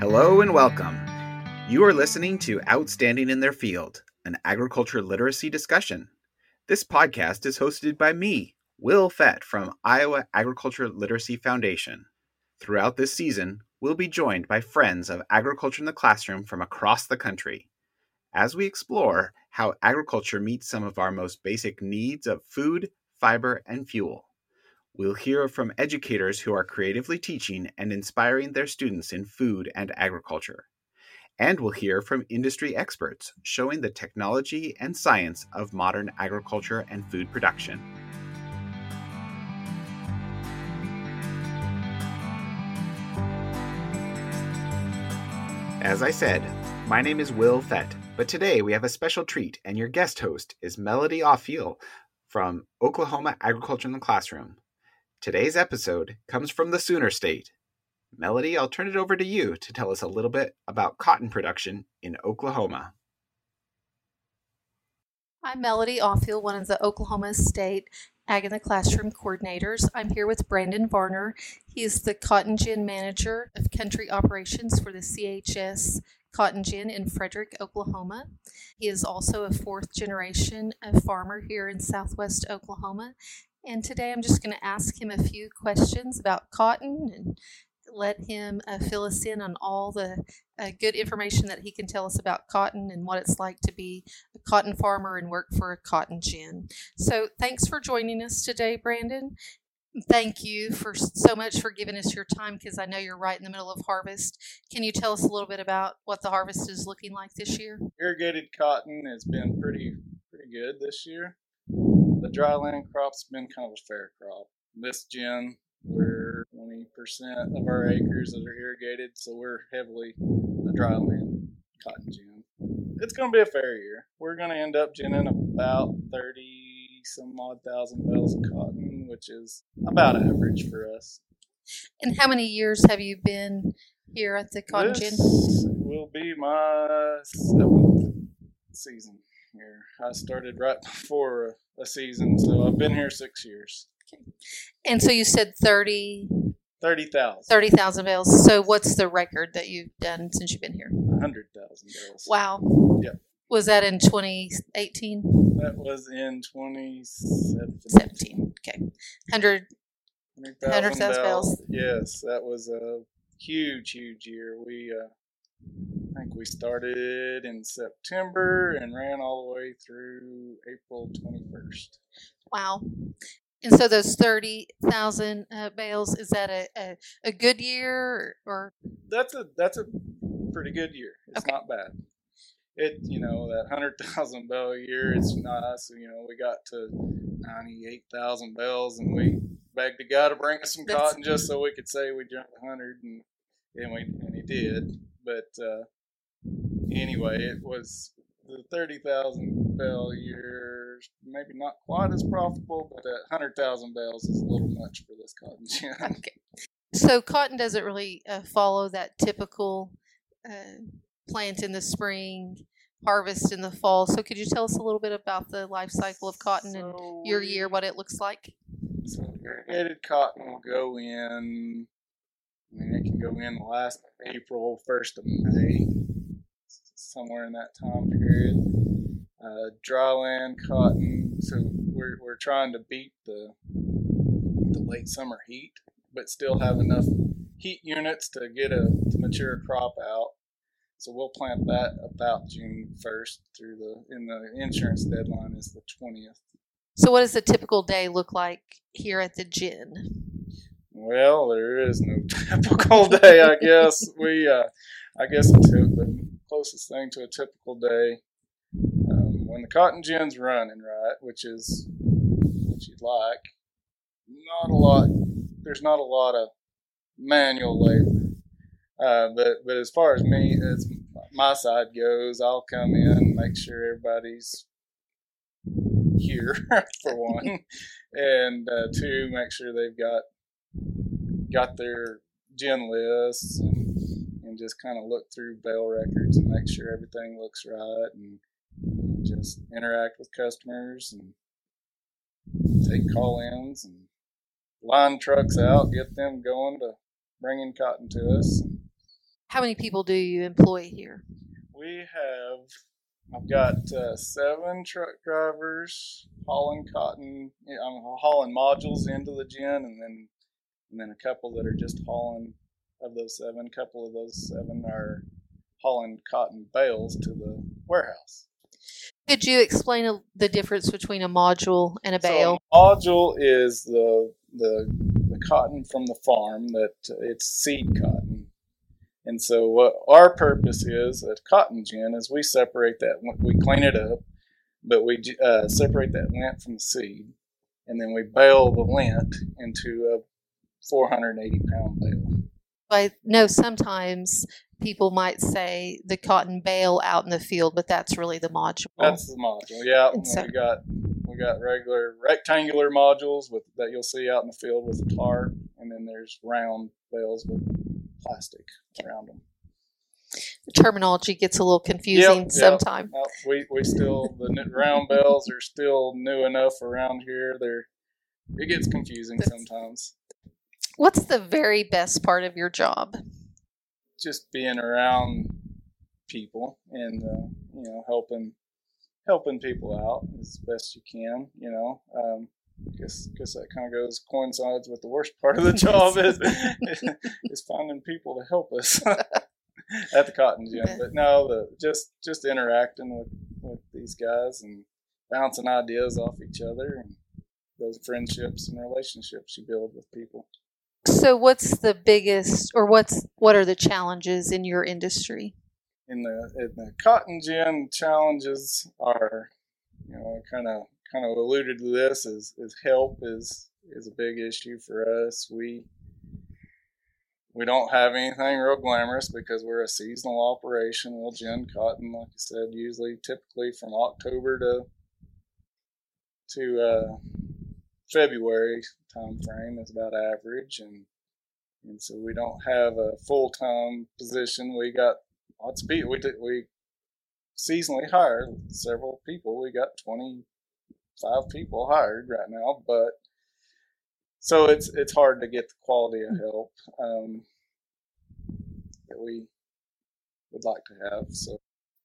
Hello and welcome. You are listening to Outstanding in Their Field, an agriculture literacy discussion. This podcast is hosted by me, Will Fett from Iowa Agriculture Literacy Foundation. Throughout this season, we'll be joined by friends of agriculture in the classroom from across the country as we explore how agriculture meets some of our most basic needs of food, fiber, and fuel. We'll hear from educators who are creatively teaching and inspiring their students in food and agriculture. And we'll hear from industry experts showing the technology and science of modern agriculture and food production. As I said, my name is Will Fett, but today we have a special treat, and your guest host is Melody Offiel from Oklahoma Agriculture in the Classroom. Today's episode comes from the Sooner State. Melody, I'll turn it over to you to tell us a little bit about cotton production in Oklahoma. I'm Melody Offiel, one of the Oklahoma State Ag in the Classroom coordinators. I'm here with Brandon Varner. He is the cotton gin manager of country operations for the CHS Cotton Gin in Frederick, Oklahoma. He is also a fourth generation farmer here in southwest Oklahoma and today I'm just going to ask him a few questions about cotton and let him uh, fill us in on all the uh, good information that he can tell us about cotton and what it's like to be a cotton farmer and work for a cotton gin. So, thanks for joining us today, Brandon. Thank you for so much for giving us your time because I know you're right in the middle of harvest. Can you tell us a little bit about what the harvest is looking like this year? Irrigated cotton has been pretty pretty good this year the dryland crop's been kind of a fair crop. This gin, we're 20% of our acres that are irrigated, so we're heavily a dryland cotton gin. It's going to be a fair year. We're going to end up ginning about 30 some odd thousand bales of cotton, which is about average for us. And how many years have you been here at the cotton this gin? will be my seventh season here. I started right before a season, so I've been here six years. Okay. And so you said 30, 30,000. 30,000 bales. So what's the record that you've done since you've been here? 100,000 bales. Wow. Yep. Was that in 2018? That was in 2017. 17. Okay. 100. 100,000 100,000 bales. Yes, that was a huge, huge year. We, uh, I think we started in September and ran all the way through April 21st. Wow. And so those 30,000 uh, bales, is that a, a, a good year or? That's a that's a pretty good year. It's Okay. not bad. It you know that hundred thousand bell year. It's nice. You know we got to ninety eight thousand bales and we begged the guy to bring us some That's- cotton just so we could say we jumped a hundred, and and we and he did. But uh, anyway, it was the thirty thousand bell year. Maybe not quite as profitable, but that hundred thousand bells is a little much for this cotton gin. Okay. So cotton doesn't really uh, follow that typical uh, plant in the spring, harvest in the fall. So could you tell us a little bit about the life cycle of cotton and your year, what it looks like? So irrigated cotton will go in. I mean, it can go in the last April, first of May, somewhere in that time period. Uh, dryland cotton. So we're we're trying to beat the the late summer heat, but still have enough heat units to get a to mature crop out. So we'll plant that about June first through the in the insurance deadline is the twentieth. So what does a typical day look like here at the gin? Well, there is no typical day. I guess we, uh, I guess the, the closest thing to a typical day um, when the cotton gin's running right, which is what you'd like. Not a lot. There's not a lot of manual labor, uh, but but as far as me, as my side goes, I'll come in, make sure everybody's here for one, and uh, two, make sure they've got got their gin lists and, and just kind of look through bale records and make sure everything looks right and just interact with customers and take call-ins and line trucks out, get them going to bringing cotton to us. How many people do you employ here? We have, I've got uh, seven truck drivers hauling cotton, I'm hauling modules into the gin, and then and then a couple that are just hauling. Of those seven, a couple of those seven are hauling cotton bales to the warehouse. Could you explain a, the difference between a module and a bale? So a module is the, the the cotton from the farm that uh, it's seed cotton. And so what our purpose is at Cotton Gin is we separate that we clean it up, but we uh, separate that lint from the seed, and then we bale the lint into a 480 pound bale. I know sometimes people might say the cotton bale out in the field, but that's really the module. That's the module. Yeah, so, we got we got regular rectangular modules with that you'll see out in the field with a tarp, and then there's round bales with plastic around them. The terminology gets a little confusing yep, sometimes. Yep. We we still the round bales are still new enough around here. They're it gets confusing sometimes. What's the very best part of your job? just being around people and uh, you know helping helping people out as best you can. You know, um, guess guess that kind of goes coincides with the worst part of the job is is finding people to help us at the cotton gin. But no, the just just interacting with with these guys and bouncing ideas off each other and those friendships and relationships you build with people. So, what's the biggest, or what's what are the challenges in your industry? In the in the cotton gin, challenges are, you know, kind of kind of alluded to this is is help is is a big issue for us. We we don't have anything real glamorous because we're a seasonal operation. We'll gin cotton, like I said, usually typically from October to to uh, February time frame is about average, and and so we don't have a full time position. We got lots of people. We did, we seasonally hired several people. We got twenty five people hired right now, but so it's it's hard to get the quality of help um, that we would like to have. So,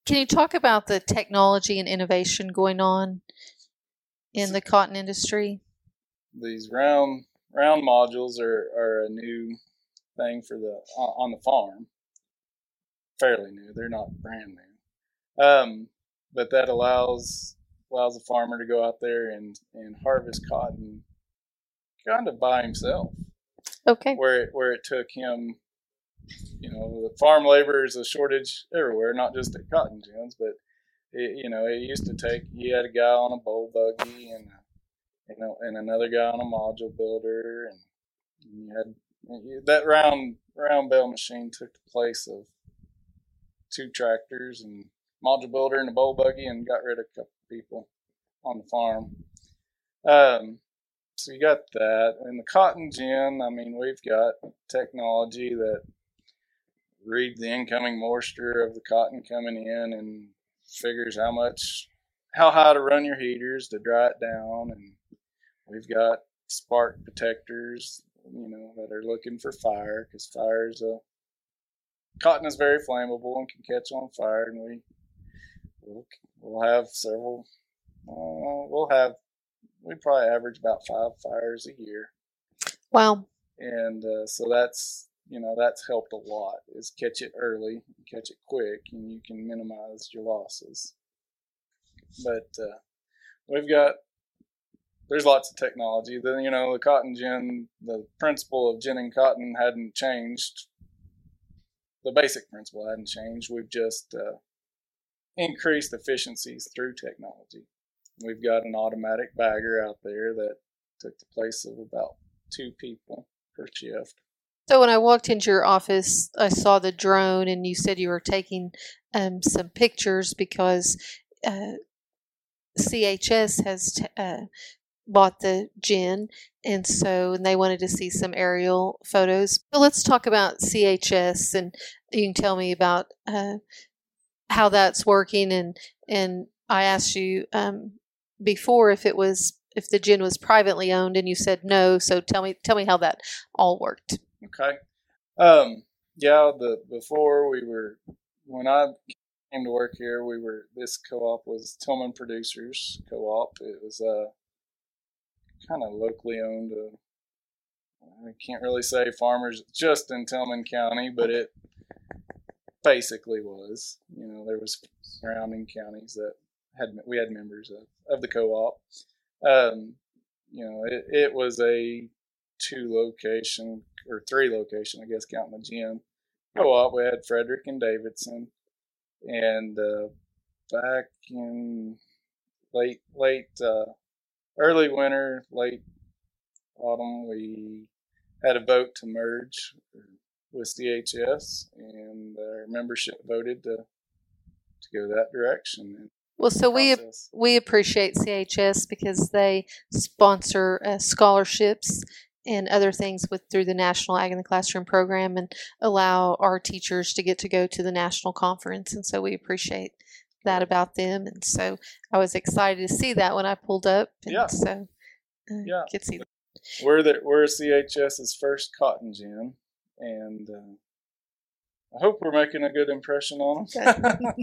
can you talk about the technology and innovation going on in the cotton industry? These round round modules are, are a new thing for the on the farm. Fairly new. They're not brand new. Um, but that allows allows a farmer to go out there and, and harvest cotton kind of by himself. Okay. Where it, where it took him, you know, the farm labor is a shortage everywhere, not just at cotton gins, but it, you know, it used to take. He had a guy on a boll buggy and you know, and another guy on a module builder, and you had that round round bale machine took the place of two tractors and module builder and a boll buggy, and got rid of a couple people on the farm. Um, so you got that, and the cotton gin. I mean, we've got technology that reads the incoming moisture of the cotton coming in and figures how much how high to run your heaters to dry it down and We've got spark detectors, you know, that are looking for fire because fire is a cotton is very flammable and can catch on fire, and we we'll, we'll have several. Uh, we'll have we probably average about five fires a year. Wow! And uh, so that's you know that's helped a lot. Is catch it early, catch it quick, and you can minimize your losses. But uh, we've got there's lots of technology. Then you know the cotton gin, the principle of ginning cotton hadn't changed. The basic principle hadn't changed. We've just uh, increased efficiencies through technology. We've got an automatic bagger out there that took the place of about two people per shift. So when I walked into your office, I saw the drone, and you said you were taking um, some pictures because uh, CHS has t- uh, bought the gin and so and they wanted to see some aerial photos. But let's talk about chs and you can tell me about uh, how that's working and and i asked you um, before if it was if the gin was privately owned and you said no so tell me tell me how that all worked. Okay. Um, yeah, the before we were when I came to work here, we were this co-op was Tillman Producers Co-op. It was uh, kind of locally owned. Uh, I can't really say farmers just in Tillman County, but it basically was. You know, there was surrounding counties that had we had members of, of the co-op. Um, you know, it, it was a two location or three location, I guess, counting the gym co-op. We had Frederick and Davidson, and uh, back in late late uh, early winter, late autumn, we had a vote to merge with CHS, and our membership voted to to go that direction. Well, so we we appreciate CHS because they sponsor uh, scholarships and other things with through the National Ag in the Classroom program and allow our teachers to get to go to the national conference. And so we appreciate that about them. And so I was excited to see that when I pulled up. And yeah. So uh, yeah. could see. We're the we're CHS's first cotton gin, and uh, I hope we're making a good impression on them.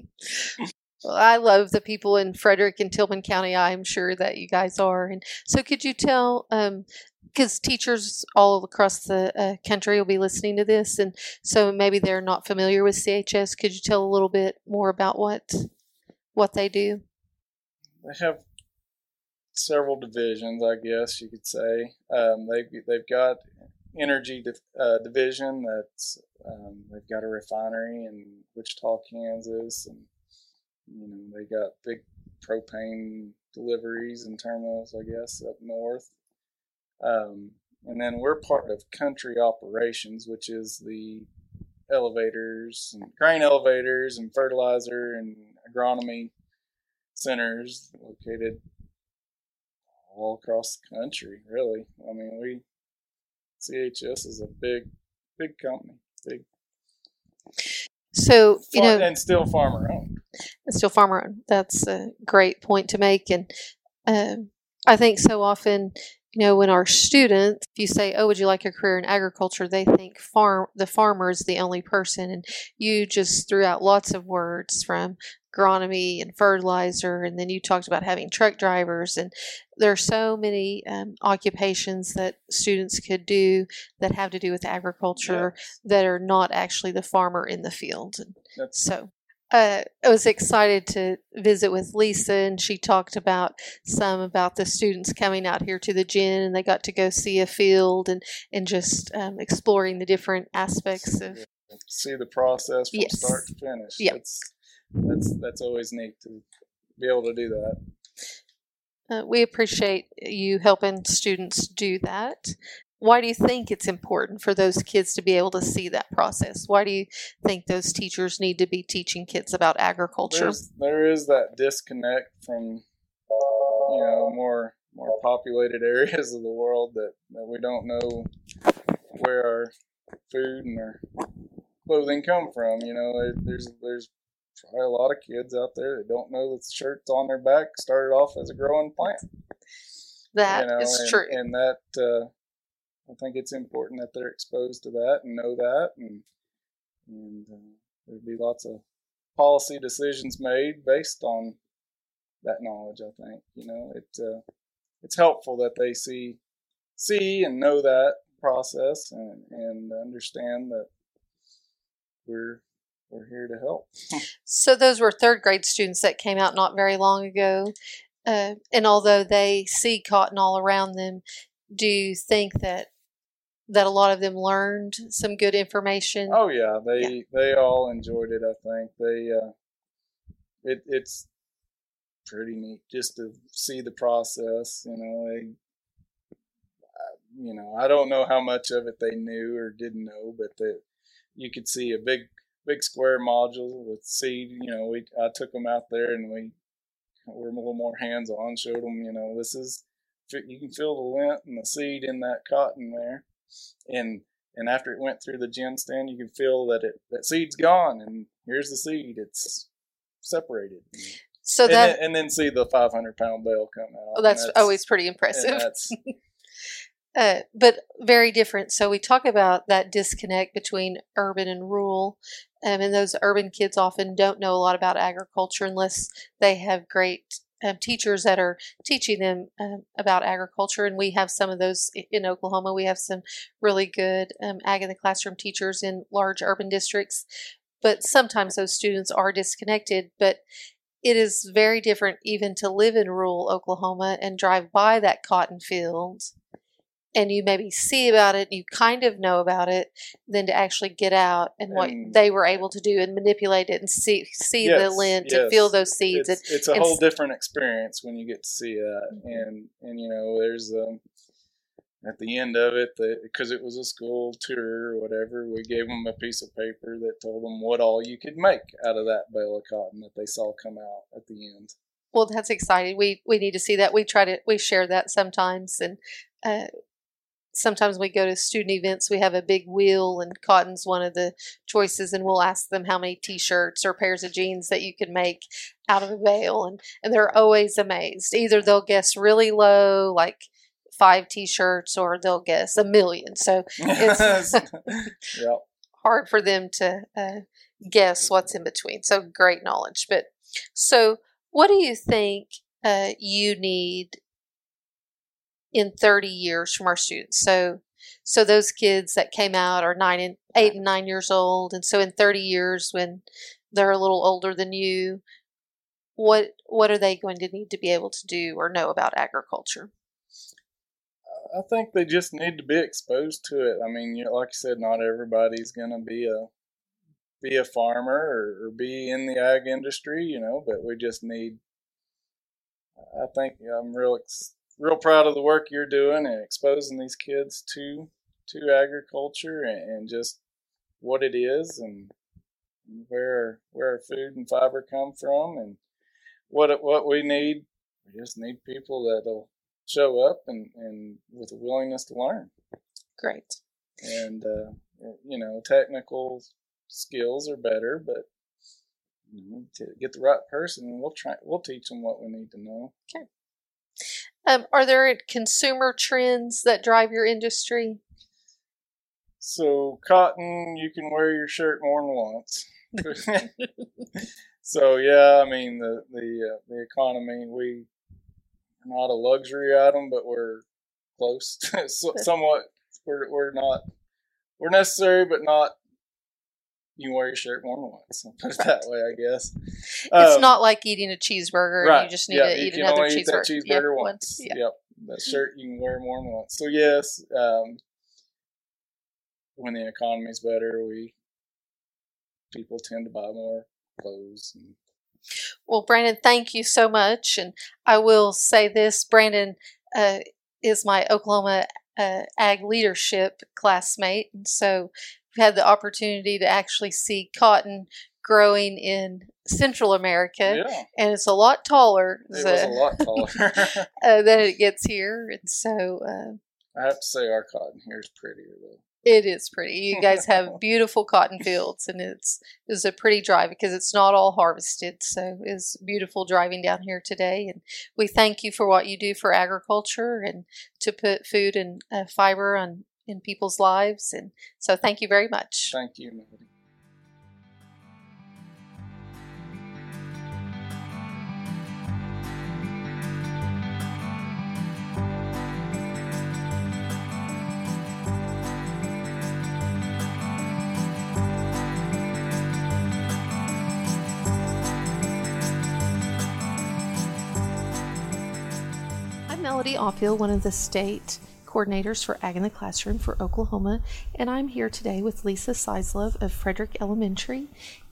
Well, I love the people in Frederick and Tillman County. I'm sure that you guys are. And so, could you tell um, because teachers all across the uh, country will be listening to this, and so maybe they're not familiar with CHS. Could you tell a little bit more about what what they do? They have several divisions, I guess you could say. Um, they they've got energy uh, division that's um, they've got a refinery in Wichita, Kansas, and you know they got big propane deliveries and terminals, I guess, up north. Um, and then we're part of country operations, which is the elevators and grain elevators and fertilizer and agronomy centers located all across the country, really. I mean, we, CHS is a big, big company, big. So, you know, and still farmer owned. Still farmer owned. That's a great point to make. And um, I think so often you know, when our students, if you say, "Oh, would you like a career in agriculture?" they think farm the farmer is the only person, and you just threw out lots of words from agronomy and fertilizer, and then you talked about having truck drivers, and there are so many um, occupations that students could do that have to do with agriculture that are not actually the farmer in the field. And so uh, I was excited to visit with Lisa, and she talked about some about the students coming out here to the gym, and they got to go see a field and and just um, exploring the different aspects of see the process from yes. start to finish. Yeah. That's that's that's always neat to be able to do that. Uh, we appreciate you helping students do that why do you think it's important for those kids to be able to see that process? Why do you think those teachers need to be teaching kids about agriculture? There's, there is that disconnect from you know more more populated areas of the world that, that we don't know where our food and our clothing come from. You know, there's there's probably a lot of kids out there that don't know that the shirts on their back started off as a growing plant. That you know, is and, true, and that. Uh, I think it's important that they're exposed to that and know that, and and uh, there'd be lots of policy decisions made based on that knowledge. I think you know it uh, it's helpful that they see see and know that process and and understand that we're we're here to help. so those were third grade students that came out not very long ago. Uh, and although they see cotton all around them, do you think that that a lot of them learned some good information. Oh yeah, they yeah. they all enjoyed it. I think they uh, it it's pretty neat just to see the process. You know, they you know I don't know how much of it they knew or didn't know, but that you could see a big big square module with seed. You know, we I took them out there and we were a little more hands on, showed them. You know, this is you can feel the lint and the seed in that cotton there and and after it went through the gin stand, you can feel that it that seed's gone, and here's the seed. It's separated. So and that then, and then see the 500 pound bale come out. Oh, that's, that's, always pretty impressive. That's uh, but very different. So we talk about that disconnect between urban and rural, um, and those urban kids often don't know a lot about agriculture unless they have great um, teachers that are teaching them um, about agriculture. And we have some of those in Oklahoma. We have some really good um, ag in the classroom teachers in large urban districts. But sometimes those students are disconnected. But it is very different even to live in rural Oklahoma and drive by that cotton field and you maybe see about it, you kind of know about it, than to actually get out and what And- they were able to do and manipulate it and see see the lint yes. and feel those seeds. It's, and, it's a and whole different experience when you get to see that, Mhm. and and you know, there's um, at the end of it, because it was a school tour or whatever, we gave them a piece of paper that told them what all you could make out of that bale of cotton that they saw come out at the end. well, that's exciting. We we need to see that. We try to we share that sometimes, and uh, sometimes we go to student events. We have a big wheel, and cotton's one of the choices, and we'll ask them how many T-shirts or pairs of jeans that you can make out of a bale, and and they're always amazed. Either they'll guess really low, like five T-shirts, or they'll guess a million. So It's- yep. hard for them to uh, guess what's in between. So great knowledge. But so, what do you think uh, you need in 30 years from our students? So, so those kids that came out are nine and eight and nine years old, and so in 30 years, when they're a little older than you, what what are they going to need to be able to do or know about agriculture? I think they just need to be exposed to it. I mean, like I said, not everybody's going to be a be a farmer or, or be in the ag industry, you know, but we just need. I think I'm real real proud of the work you're doing and exposing these kids to to agriculture and, just what it is and where where our food and fiber come from and what what we need. We just need people that'll show up and, and with a willingness to learn Great. and uh, you know technical skills are better but you know, to get the right person we'll try we'll teach them what we need to know Um, are there consumer trends that drive your industry? so cotton you can wear your shirt more than once so yeah i mean the the uh, the economy we are not a luxury item but we're close so, somewhat we're, we're not we're necessary but not you wear your shirt more than once I'll put it that way i guess It's Um, not like eating a cheeseburger and you just need yeah, to eat another only eat that cheeseburger. cheeseburger Yeah, once. Yeah. Yep, that shirt you can wear more than once. So yes, um, when the economy's better, we people tend to buy more clothes. And, Well, Brandon, thank you so much. And I will say this Brandon uh, is my Oklahoma uh, Ag Leadership classmate. And so had the opportunity to actually see cotton growing in Central America. yeah, And it's a lot taller it was uh, a lot taller. uh, than it gets here. And so uh, I have to say, our cotton here is prettier though. It is pretty. You guys have beautiful cotton fields, and it's it's a pretty drive because it's not all harvested. So it's beautiful driving down here today, and we thank you for what you do for agriculture and to put food and uh, fiber on in people's lives. And so, thank you very much. Thank you, Melody. I'm Melody Offield, one of the state coordinators for Ag in the Classroom for Oklahoma, and I'm here today with Lisa Seislove of Frederick Elementary,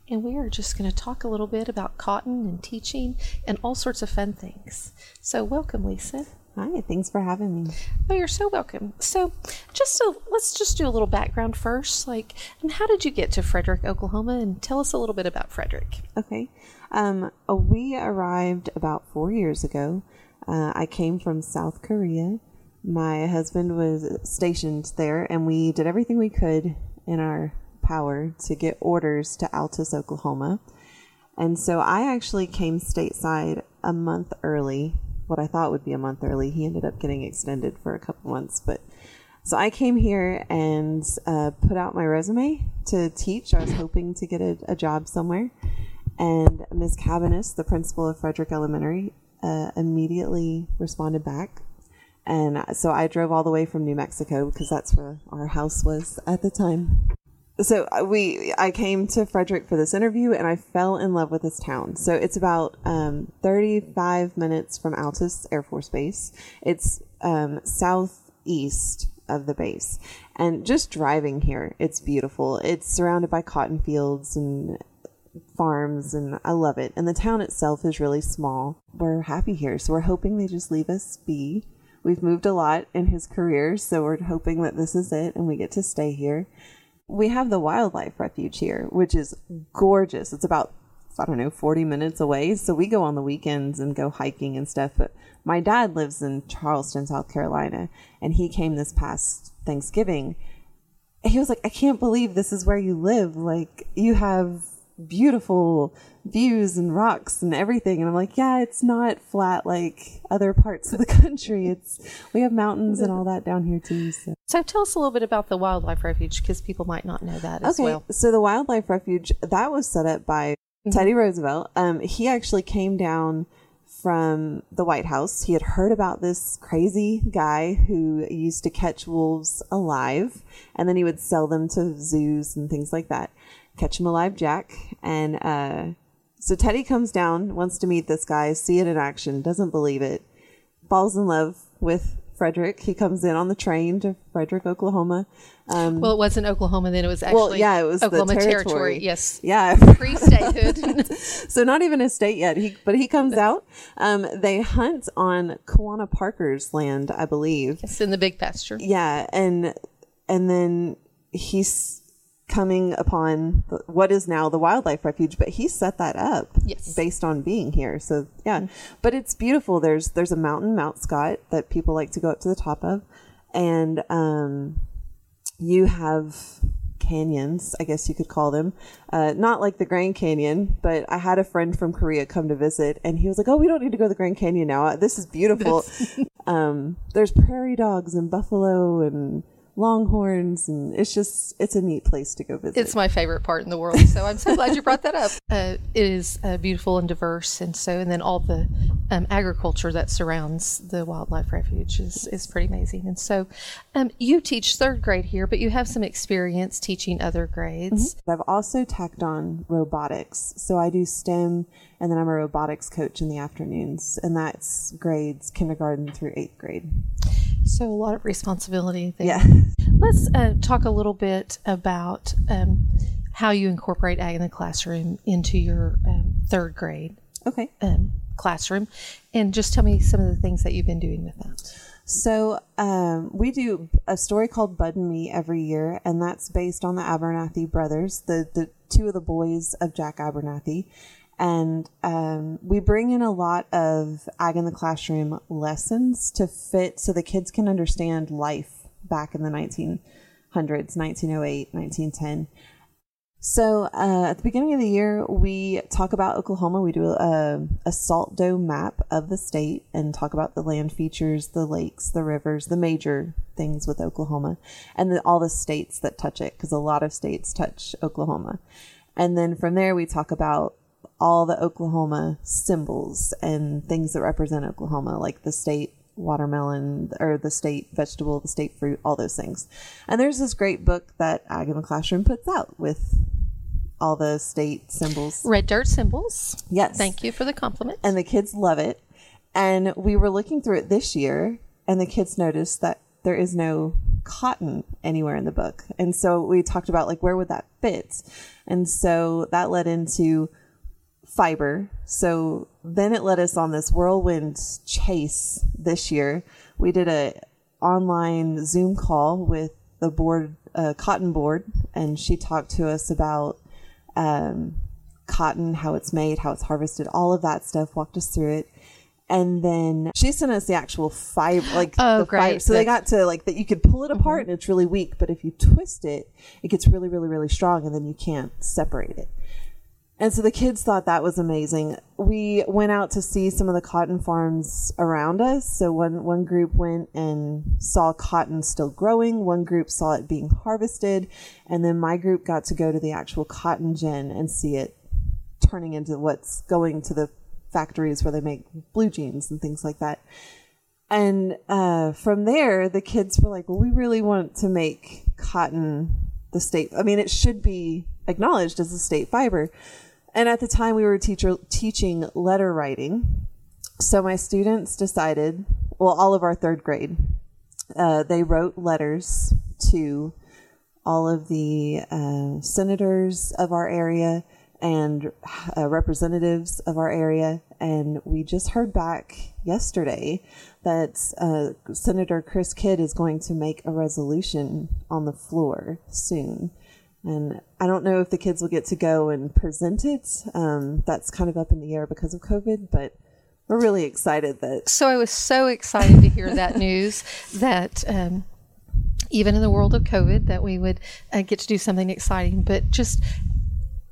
and we are just going to talk a little bit about cotton and teaching and all sorts of fun things. So, welcome, Lisa. Hi, thanks for having me. Oh, you're so welcome. So, just so let's just do a little background first. Like, and how did you get to Frederick, Oklahoma? And tell us a little bit about Frederick. Okay. Um, we arrived about four years ago. Uh, I came from South Korea. My husband was stationed there, and we did everything we could in our power to get orders to Altus, Oklahoma. And so I actually came stateside a month early, what I thought would be a month early. He ended up getting extended for a couple months, but So I came here and uh, put out my resume to teach. I was hoping to get a, a job somewhere. And Ms. Cabanis, the principal of Frederick Elementary, uh, immediately responded back. And so I drove all the way from New Mexico because that's where our house was at the time. So uh, we, I came to Frederick for this interview, and I fell in love with this town. So it's about um, 35 minutes from Altus Air Force Base. It's um, southeast of the base, and just driving here, it's beautiful. It's surrounded by cotton fields and farms and I love it. And the town itself is really small. We're happy here. So we're hoping they just leave us be. We've moved a lot in his career, so we're hoping that this is it and we get to stay here. We have the wildlife refuge here, which is gorgeous. It's about I don't know, 40 minutes away. So we go on the weekends and go hiking and stuff. But my dad lives in Charleston, South Carolina, and he came this past Thanksgiving. He was like, I can't believe this is where you live. Like, you have beautiful views and rocks and everything and i'm like yeah it's not flat like other parts of the country it's we have mountains and all that down here too so, so tell us a little bit about the wildlife refuge because people might not know that as well so the wildlife refuge that was set up by mm-hmm. teddy roosevelt um, he actually came down from the White House. He had heard about this crazy guy who used to catch wolves alive and then he would sell them to zoos and things like that. Catch him alive, Jack. And uh, so Teddy comes down, wants to meet this guy, see it in action, doesn't believe it, falls in love with Frederick. He comes in on the train to Frederick, Oklahoma. Um, well, it wasn't Oklahoma then; it was actually well, yeah, it was Oklahoma territory. territory. Yes, yeah, pre-statehood. so not even a state yet. He, but he comes out. Um, they hunt on Quanah Parker's land, I believe. It's in the big pasture. Yeah, and and then he's coming upon the, what is now the wildlife refuge but he set that up yes. based on being here. So yeah. Mm-hmm. but it's beautiful. There's there's a mountain mount scott that people like to go up to the top of. And um, you have canyons i guess you could call them. Uh, not like the grand canyon but i had a friend from korea come to visit and he was like oh we don't need to go to the grand canyon now. This is beautiful. Um, there's prairie dogs and buffalo and longhorns and it's just it's a neat place to go visit. It's my favorite part in the world so i'm so glad you brought that up. Uh, it is uh, beautiful and diverse and so and then all the um, agriculture that surrounds the wildlife refuge is, is pretty amazing. And so um, you teach third grade here but you have some experience teaching other grades. Mm-hmm. i've also tacked on robotics so i do stem and then i'm a robotics coach in the afternoons and that's grades kindergarten through eighth grade so a lot of responsibility there. Yeah. Let's uh, talk a little bit about um, how you incorporate ag in the classroom into your um, third grade okay um, classroom, and just tell me some of the things that you've been doing with that. So um, we do a story called Bud and Me every year, and that's based on the Abernathy brothers, the the two of the boys of Jack Abernathy, and um, we bring in a lot of ag in the classroom lessons to fit so the kids can understand life back in the 1900s 1908 1910 so uh, at the beginning of the year we talk about oklahoma. We do a, a salt dough map of the state and talk about the land features the lakes the rivers the major things with oklahoma and the, all the states that touch it because a lot of states touch oklahoma. And then from there we talk about all the Oklahoma symbols and things that represent Oklahoma, like the state watermelon or the state vegetable, the state fruit, all those things. And there's this great book that Ag in the Classroom puts out with all the state symbols. Red dirt symbols. Yes. Thank you for the compliment. And the kids love it. And we were looking through it this year, and the kids noticed that there is no cotton anywhere in the book. And so we talked about like where would that fit? And so that led into fiber. So then it led us on this whirlwind chase this year. We did a online Zoom call with the board, uh, cotton board, and she talked to us about um, cotton, how it's made, how it's harvested, all of that stuff. Walked us through it. And then she sent us the actual fiber, like oh, the great. fiber. So they got to like that you could pull it apart mm-hmm. and it's really weak, but if you twist it, it gets really, really, really strong, and then you can't separate it. And so the kids thought that was amazing. We went out to see some of the cotton farms around us. So one one group went and saw cotton still growing, one group saw it being harvested, and then my group got to go to the actual cotton gin and see it turning into what's going to the factories where they make blue jeans and things like that. And uh, from there, the kids were like, "Well, we really want to make cotton the state. I mean, it should be acknowledged as a state fiber." And at the time, we were teacher teaching letter writing. So my students decided, well, all of our third grade, uh, they wrote letters to all of the uh, senators of our area and uh, representatives of our area. And we just heard back yesterday that uh, Senator Chris Kidd is going to make a resolution on the floor soon. And I don't know if the kids will get to go and present it. Um, that's kind of up in the air because of COVID, but we're really excited that. So I was so excited to hear that news that um, even in the world of COVID, that we would uh, get to do something exciting. But just,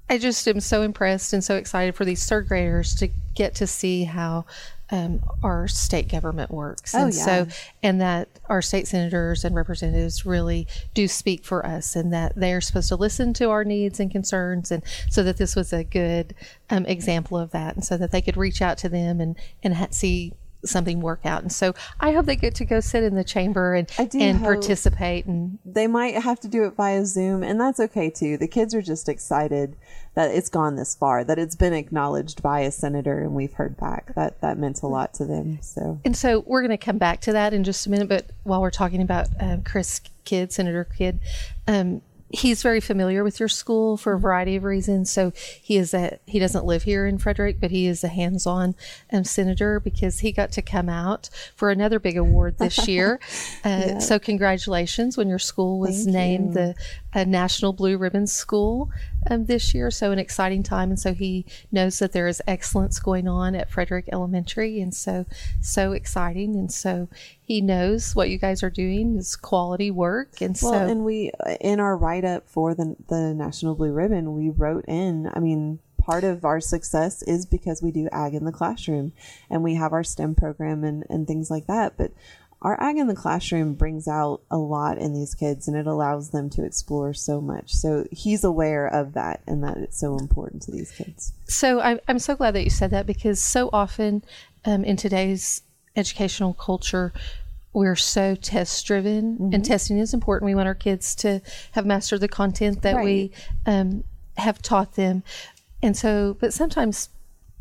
I just am so impressed and so excited for these third graders to get to see how um, our state government works. Oh, and yeah. so, and that our state senators and representatives really do speak for us and that they are supposed to listen to our needs and concerns. And so that this was a good um, example of that. And so that they could reach out to them and, and ha- see something work out. And so I hope they get to go sit in the chamber and, and participate and They might have to do it via Zoom, and that's okay too. The kids are just excited that it's gone this far, that it's been acknowledged by a senator, and we've heard back. That that meant a lot to them. So And so we're going to come back to that in just a minute. But while we're talking about um, Chris Kidd, Senator Kidd, um, he's very familiar with your school for a variety of reasons. So he is a he doesn't live here in Frederick, but he is a hands-on um, senator because he got to come out for another big award this year. Uh, So congratulations when your school was Thank named you. the uh, National Blue Ribbon School um, this year. So an exciting time, and so he knows that there is excellence going on at Frederick Elementary, and so so exciting, and so he knows what you guys are doing is quality work, and Well, so and we in our write up for the the National Blue Ribbon, we wrote in. I mean, part of our success is because we do ag in the classroom, and we have our STEM program and and things like that. But our ag in the classroom brings out a lot in these kids, and it allows them to explore so much. So he's aware of that, and that it's so important to these kids. So I, I'm so glad that you said that because so often um, in today's educational culture, we're so test driven, and testing is important. We want our kids to have mastered the content that we um, have taught them, and so, but sometimes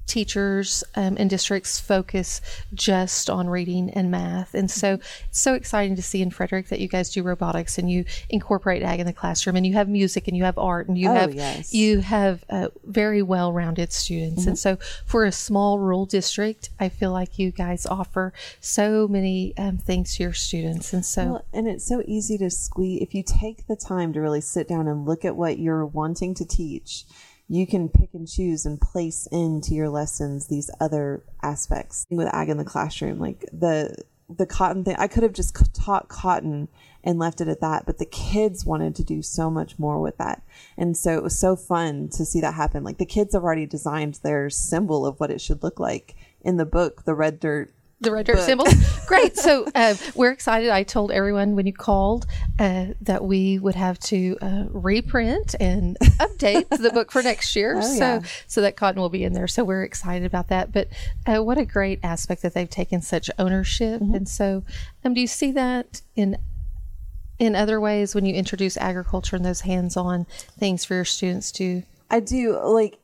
teachers um, and districts focus just on reading and math. And so it's so exciting to see in Frederick that you guys do robotics and you incorporate ag in the classroom and you have music and you have art and you Oh, have yes. you have uh, very well-rounded students. And so for a small rural district, I feel like you guys offer so many um, things to your students. And so Well, and it's so easy to squeeze if you take the time to really sit down and look at what you're wanting to teach. You can pick and choose and place into your lessons these other aspects with ag in the classroom, like the the cotton thing. I could have just taught cotton and left it at that, but the kids wanted to do so much more with that, and so it was so fun to see that happen. Like the kids have already designed their symbol of what it should look like in the book, the red dirt the red dirt symbols. Great. So uh, we're excited. I told everyone when you called uh, that we would have to uh, reprint and update the book for next year. Oh, so yeah. so that cotton will be in there. So we're excited about that. But uh, what a great aspect that they've taken such ownership. Mm-hmm. And so, um, do you see that in in other ways when you introduce agriculture and those hands-on things for your students to? I do like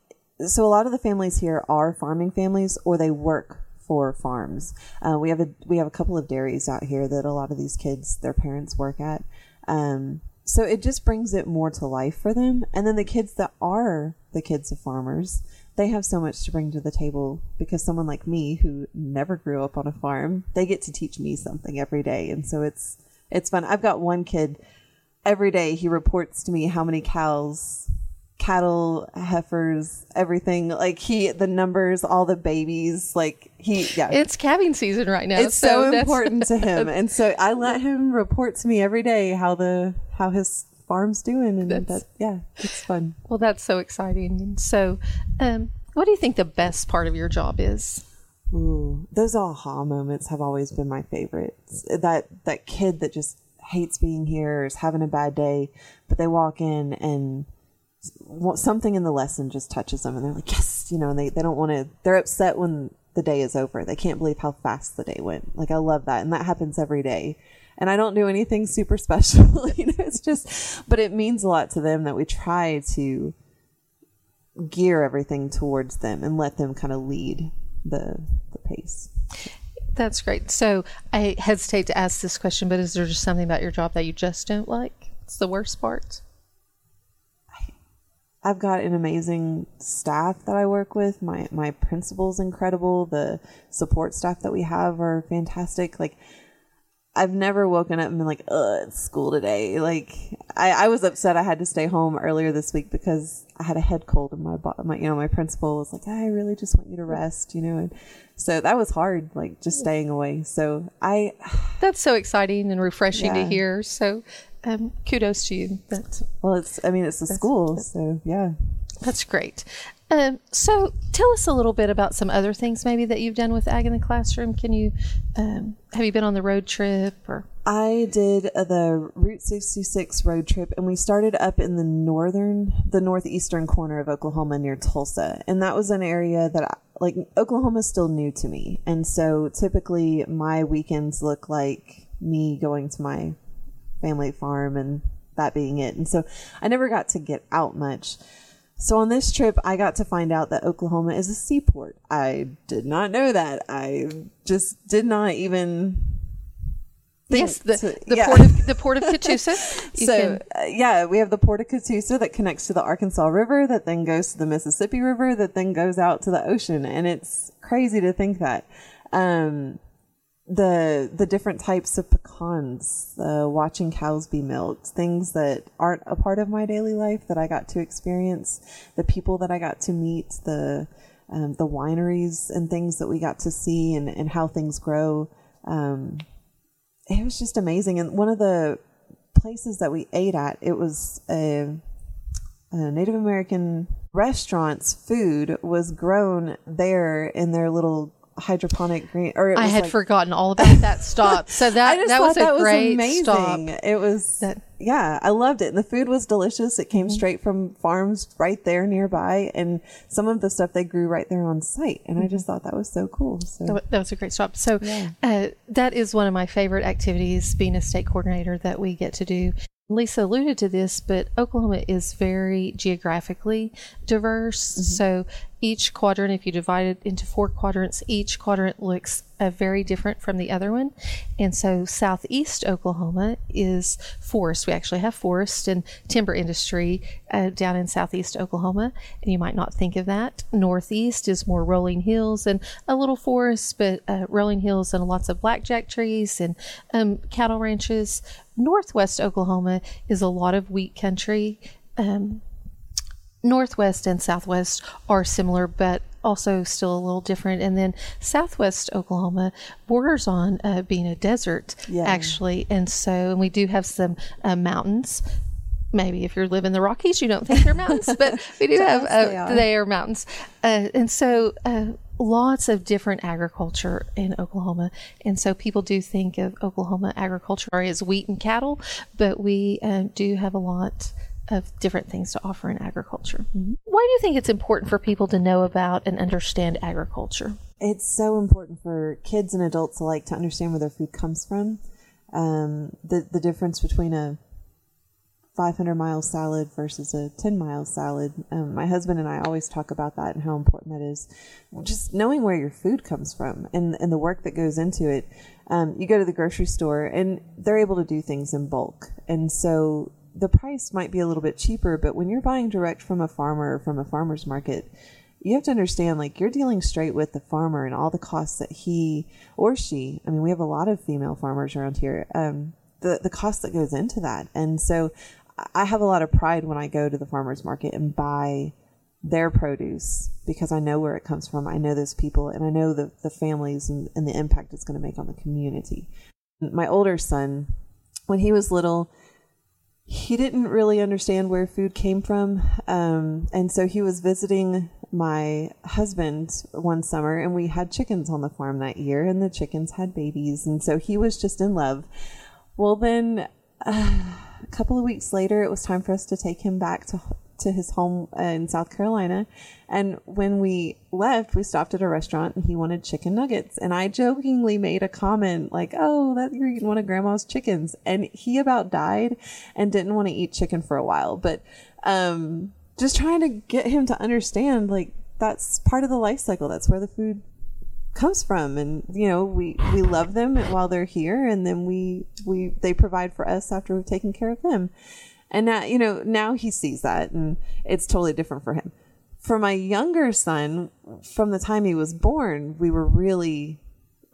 so a lot of the families here are farming families or they work for farms. Uh, we have a we have a couple of dairies out here that a lot of these kids their parents work at. Um, so it just brings it more to life for them. And then the kids that are the kids of farmers, they have so much to bring to the table because someone like me who never grew up on a farm, they get to teach me something every day. And so it's it's fun. I've got one kid every day he reports to me how many cows cattle heifers everything like he the numbers all the babies like he yeah It's calving season right now. it's so, that's- important to him and so i let him report to me every day how the how his farm's doing, and That's- that yeah, it's fun. Well, that's so exciting. And so, um, what do you think the best part of your job is? Ooh, those aha moments have always been my favorites. That that kid that just hates being here, or is having a bad day, but they walk in and something in the lesson just touches them, and they're like, yes, you know, and they they don't want to. They're upset when the day is over. They can't believe how fast the day went. Like I love that, and that happens every day. And I don't do anything super special, you know. It's just, but it means a lot to them that we try to gear everything towards them and let them kind of lead the the pace. That's great. So, I hesitate to ask this question, but is there just something about your job that you just don't like? It's the worst part. I've got an amazing staff that I work with. My my principal's incredible. The support staff that we have are fantastic. Like I've never woken up and been like, "Ugh, it's school today." Like I, I was upset I had to stay home earlier this week because I had a head cold and my, my you know my principal was like, "I really just want you to rest," you know, and so that was hard, like just staying away. So I That's so exciting and refreshing to hear. So, um, kudos to you. That's well, it's I mean it's a school, so yeah. that's great. Um, so, tell us a little bit about some other things maybe that you've done with Ag in the classroom. Can you um, have you been on the road trip or? I did uh, the Route 66 road trip, and we started up in the northern, the northeastern corner of Oklahoma near Tulsa. And that was an area that, I, like, Oklahoma's still new to me. And so typically my weekends look like me going to my family farm and that being it. And so I never got to get out much. So on this trip, I got to find out that Oklahoma is a seaport. I did not know that. I just did not even Yes, the, to- the yeah. port of the port of Catoosa. So can- uh, yeah, we have the Port of Catoosa that connects to the Arkansas River, that then goes to the Mississippi River, that then goes out to the ocean, and it's crazy to think that. Um, the the different types of pecans, the watching cows be milked, things that aren't a part of my daily life that I got to experience, the people that I got to meet, the um, the wineries and things that we got to see, and and how things grow. Um, it was just amazing. And one of the places that we ate at, it was a, a Native American restaurant's food was grown there in their little hydroponic green. Or it I had like- forgotten all about that stop. So that that was a that great amazing. stop. It was, That- yeah, I loved it. The food was delicious. It Mm-hmm. came straight from farms right there nearby. And some of the stuff they grew right there on site. And I just thought that was so cool. So That was a great stop. So Yeah. uh, that is one of my favorite activities, being a state coordinator, that we get to do. Lisa alluded to this, but Oklahoma is very geographically diverse. So each quadrant, if you divide it into four quadrants, each quadrant looks uh, very different from the other one. And so southeast Oklahoma is forest. We actually have forest and timber industry uh, down in southeast Oklahoma, and you might not think of that. Northeast is more rolling hills and a little forest, but uh, rolling hills and lots of blackjack trees and um, cattle ranches. Northwest Oklahoma is a lot of wheat country. Um, Northwest and Southwest are similar, but also still a little different. And then Southwest Oklahoma borders on uh, being a desert, Yeah. actually. And so and we do have some uh, mountains. Maybe if you live in the Rockies, you don't think they're mountains, but we do have uh, they are. they are mountains. Uh, and so uh, lots of different agriculture in Oklahoma. And so people do think of Oklahoma agriculture as wheat and cattle, but we uh, do have a lot of different things to offer in agriculture. Why do you think it's important for people to know about and understand agriculture? it's so important for kids and adults alike to understand where their food comes from. Um, the the difference between a 500 mile salad versus a 10 mile salad. Um, my husband and I always talk about that and how important that is. Just knowing where your food comes from and, and the work that goes into it. Um, you go to the grocery store and they're able to do things in bulk. And so the price might be a little bit cheaper, but when you're buying direct from a farmer or from a farmer's market, you have to understand like you're dealing straight with the farmer and all the costs that he or she i mean we have a lot of female farmers around here um, the the cost that goes into that. And so i have a lot of pride when i go to the farmers market and buy their produce because i know where it comes from i know those people and i know the, the families and, and the impact it's going to make on the community. My older son when he was little he didn't really understand where food came from. Um, and so he was visiting my husband one summer, and we had chickens on the farm that year, and the chickens had babies. And so he was just in love. Well, then uh, a couple of weeks later, it was time for us to take him back to to his home in South Carolina. And when we left, we stopped at a restaurant and he wanted chicken nuggets. And I jokingly made a comment like, Oh, that you're eating one of grandma's chickens. And he about died and didn't want to eat chicken for a while. But, um, just trying to get him to understand like that's part of the life cycle. That's where the food comes from and you know we we love them while they're here and then we we they provide for us after we've taken care of them and now, you know, now he sees that and it's totally different for him. For my younger son, from the time he was born, we were really,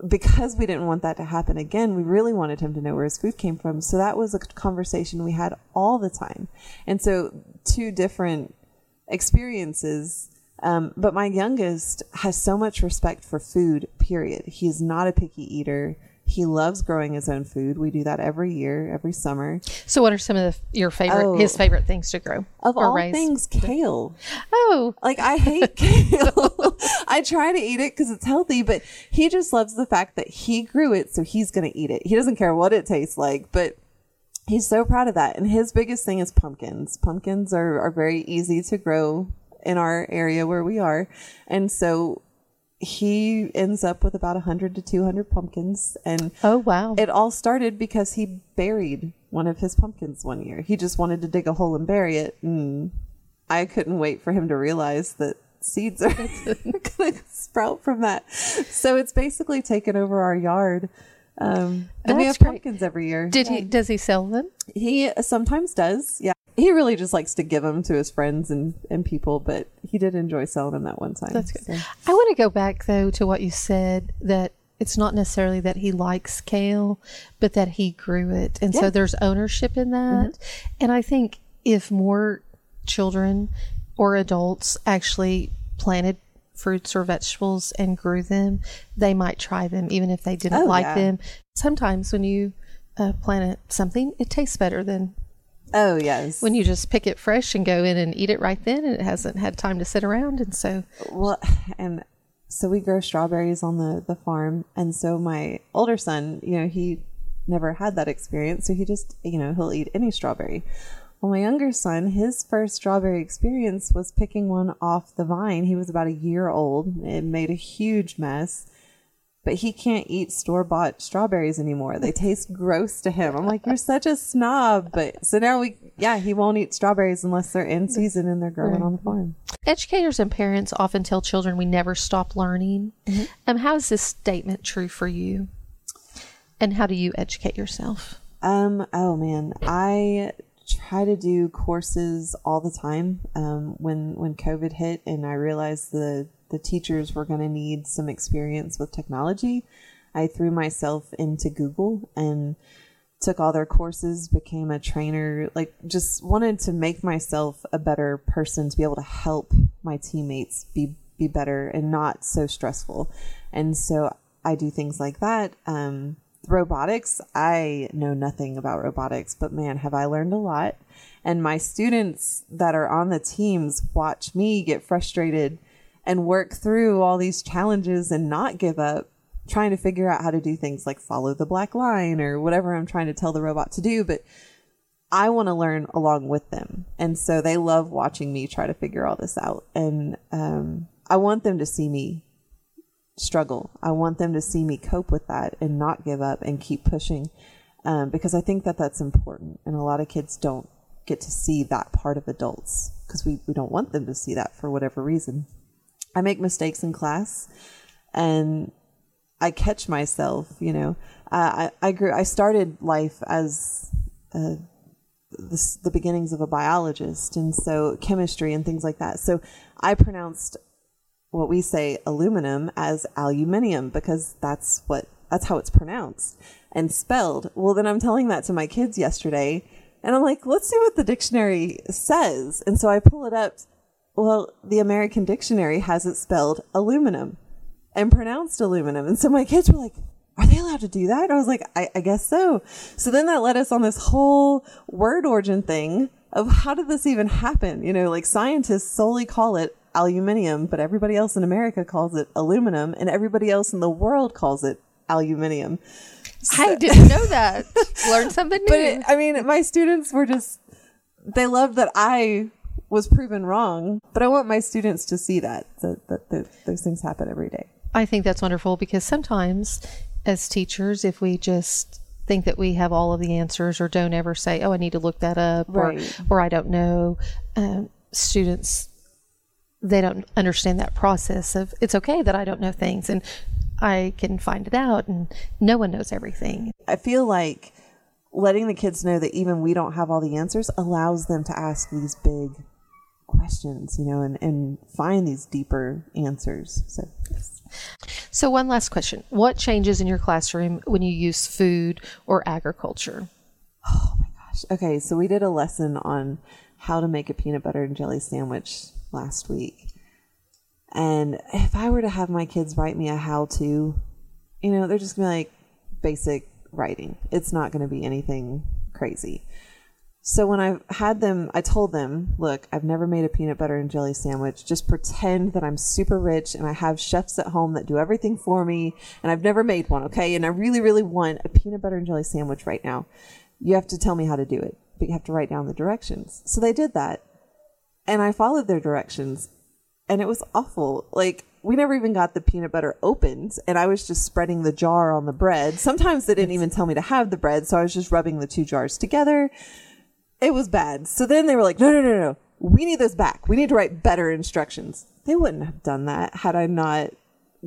because we didn't want that to happen again, we really wanted him to know where his food came from. So that was a conversation we had all the time. And so, two different experiences. Um, but my youngest has so much respect for food, period. He's not a picky eater. He loves growing his own food. We do that every year, every summer. So, what are some of the, your favorite, Oh. his favorite things to grow Of all raise? things, kale. Oh, Like I hate kale. I try to eat it because it's healthy, but he just loves the fact that he grew it, so he's gonna eat it. He doesn't care what it tastes like, but he's so proud of that. And his biggest thing is pumpkins. Pumpkins are, are very easy to grow in our area where we are, and so he ends up with about 100 to 200 pumpkins and oh wow. it all started because he buried one of his pumpkins one year. He just wanted to dig a hole and bury it, and I couldn't wait for him to realize that seeds are going to sprout from that. So it's basically taken over our yard. Um, and we have great. pumpkins every year. Did he? Does he sell them? He sometimes does. Yeah. He really just likes to give them to his friends and, and people, but he did enjoy selling them that one time. That's good. So- I want to go back though to what you said that it's not necessarily that he likes kale, but that he grew it, and so there's ownership in that. And I think if more children or adults actually planted fruits or vegetables and grew them, they might try them even if they didn't Oh, like yeah. them. Sometimes when you uh, plant something, it tastes better than Oh, yes. when you just pick it fresh and go in and eat it right then, and it hasn't had time to sit around. And so, Well, and so we grow strawberries on the the farm, and so my older son, you know, he never had that experience, so he just, you know, he'll eat any strawberry. Well, my younger son, his first strawberry experience was picking one off the vine. He was about a year old. It made a huge mess. But he can't eat store bought strawberries anymore. They taste gross to him. I'm like, you're such a snob. But so now we, yeah, he won't eat strawberries unless they're in season and they're growing on the farm. educators and parents often tell children we never stop learning. Um, how is this statement true for you? And how do you educate yourself? Um, oh man, I try to do courses all the time. Um, when when COVID hit and I realized the the teachers were going to need some experience with technology, I threw myself into Google and took all their courses, became a trainer, like just wanted to make myself a better person to be able to help my teammates be be better and not so stressful. And so I do things like that. Um, robotics, I know nothing about robotics, but man, have I learned a lot. And my students that are on the teams watch me get frustrated and work through all these challenges and not give up trying to figure out how to do things like follow the black line or whatever I'm trying to tell the robot to do. But I want to learn along with them. And so they love watching me try to figure all this out. And um, I want them to see me struggle. I want them to see me cope with that and not give up and keep pushing um, because I think that that's important. And a lot of kids don't get to see that part of adults because we, we don't want them to see that for whatever reason. I make mistakes in class and I catch myself, you know. Uh, I, I grew, I started life as uh, the, the beginnings of a biologist, and so chemistry and things like that. So I pronounced what we say aluminum as aluminium because that's what that's how it's pronounced and spelled. Well, then I'm telling that to my kids yesterday, and I'm like, let's see what the dictionary says. And so I pull it up. Well, the American Dictionary has it spelled aluminum and pronounced aluminum. And so my kids were like, are they allowed to do that? And I was like, I, I guess so. So then that led us on this whole word origin thing of how did this even happen? You know, like scientists solely call it aluminium, but everybody else in America calls it aluminum and everybody else in the world calls it aluminium. So, I didn't know that. Learned something new. But it, I mean, my students were just, they loved that I was proven wrong, but I want my students to see that, that, that, that those things happen every day. I think that's wonderful because sometimes as teachers, if we just think that we have all of the answers or don't ever say, oh, I need to look that up right. or, or I don't know, um, students, they don't understand that process of it's okay that I don't know things and I can find it out and no one knows everything. I feel like letting the kids know that even we don't have all the answers allows them to ask these big questions, you know, and, and find these deeper answers. So, yes. So, one last question What changes in your classroom when you use food or agriculture? Oh my gosh. Okay, so we did a lesson on how to make a peanut butter and jelly sandwich last week. And if I were to have my kids write me a how to, you know, they're just going to be like basic writing. It's not going to be anything crazy. So when I had them, I told them, look, I've never made a peanut butter and jelly sandwich. Just pretend that I'm super rich and I have chefs at home that do everything for me and I've never made one, okay? And I really, really want a peanut butter and jelly sandwich right now. You have to tell me how to do it, but you have to write down the directions. So they did that. And I followed their directions and it was awful. Like, we never even got the peanut butter opened and I was just spreading the jar on the bread. Sometimes they didn't even tell me to have the bread, so I was just rubbing the two jars together it was bad. So then they were like, no, no, no, no. We need this back. We need to write better instructions. They wouldn't have done that had I not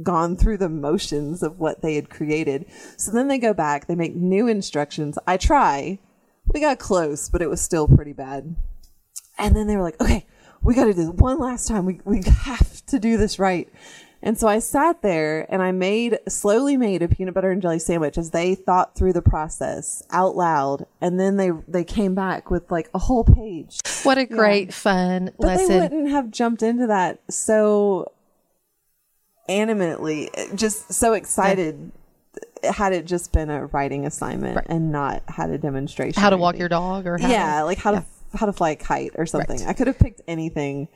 gone through the motions of what they had created. So then they go back, they make new instructions. I try. We got close, but it was still pretty bad. And then they were like, okay, we got to do this one last time. We, we have to do this right. And so I sat there and I made, slowly made a peanut butter and jelly sandwich as they thought through the process out loud. And then they, they came back with like a whole page. What a great yeah. fun but lesson. they wouldn't have jumped into that so animately, just so excited. Yeah. Had it just been a writing assignment right. and not had a demonstration, how to walk your dog, or yeah, to, like how yeah. to how to fly a kite or something. Right. I could have picked anything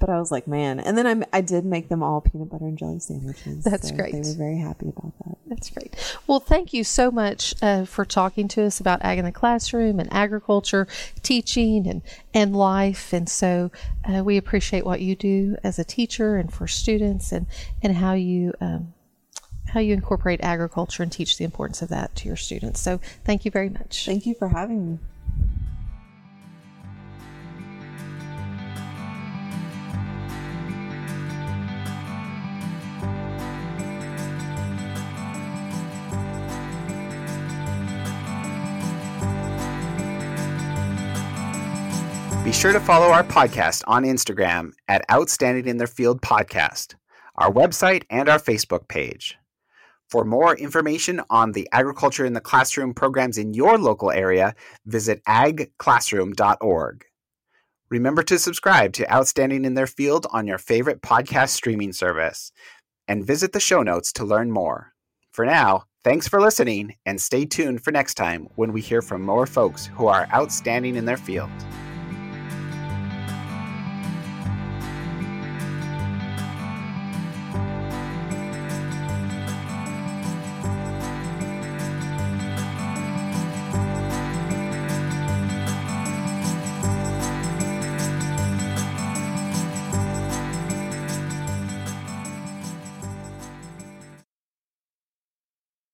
but I was like, man. And then I, I did make them all peanut butter and jelly sandwiches. That's so great. They were very happy about that. That's great. Well, thank you so much uh, for talking to us about ag in the classroom and agriculture, teaching and, and life. And so uh, we appreciate what you do as a teacher and for students and, and how you. Um, how you incorporate agriculture and teach the importance of that to your students. So, thank you very much. Thank you for having me. Sure to follow our podcast on Instagram at Outstanding in Their Field Podcast, our website, and our Facebook page. For more information on the Agriculture in the Classroom programs in your local area, visit agclassroom.org. Remember to subscribe to Outstanding in Their Field on your favorite podcast streaming service, and visit the show notes to learn more. For now, thanks for listening, and stay tuned for next time when we hear from more folks who are outstanding in their field.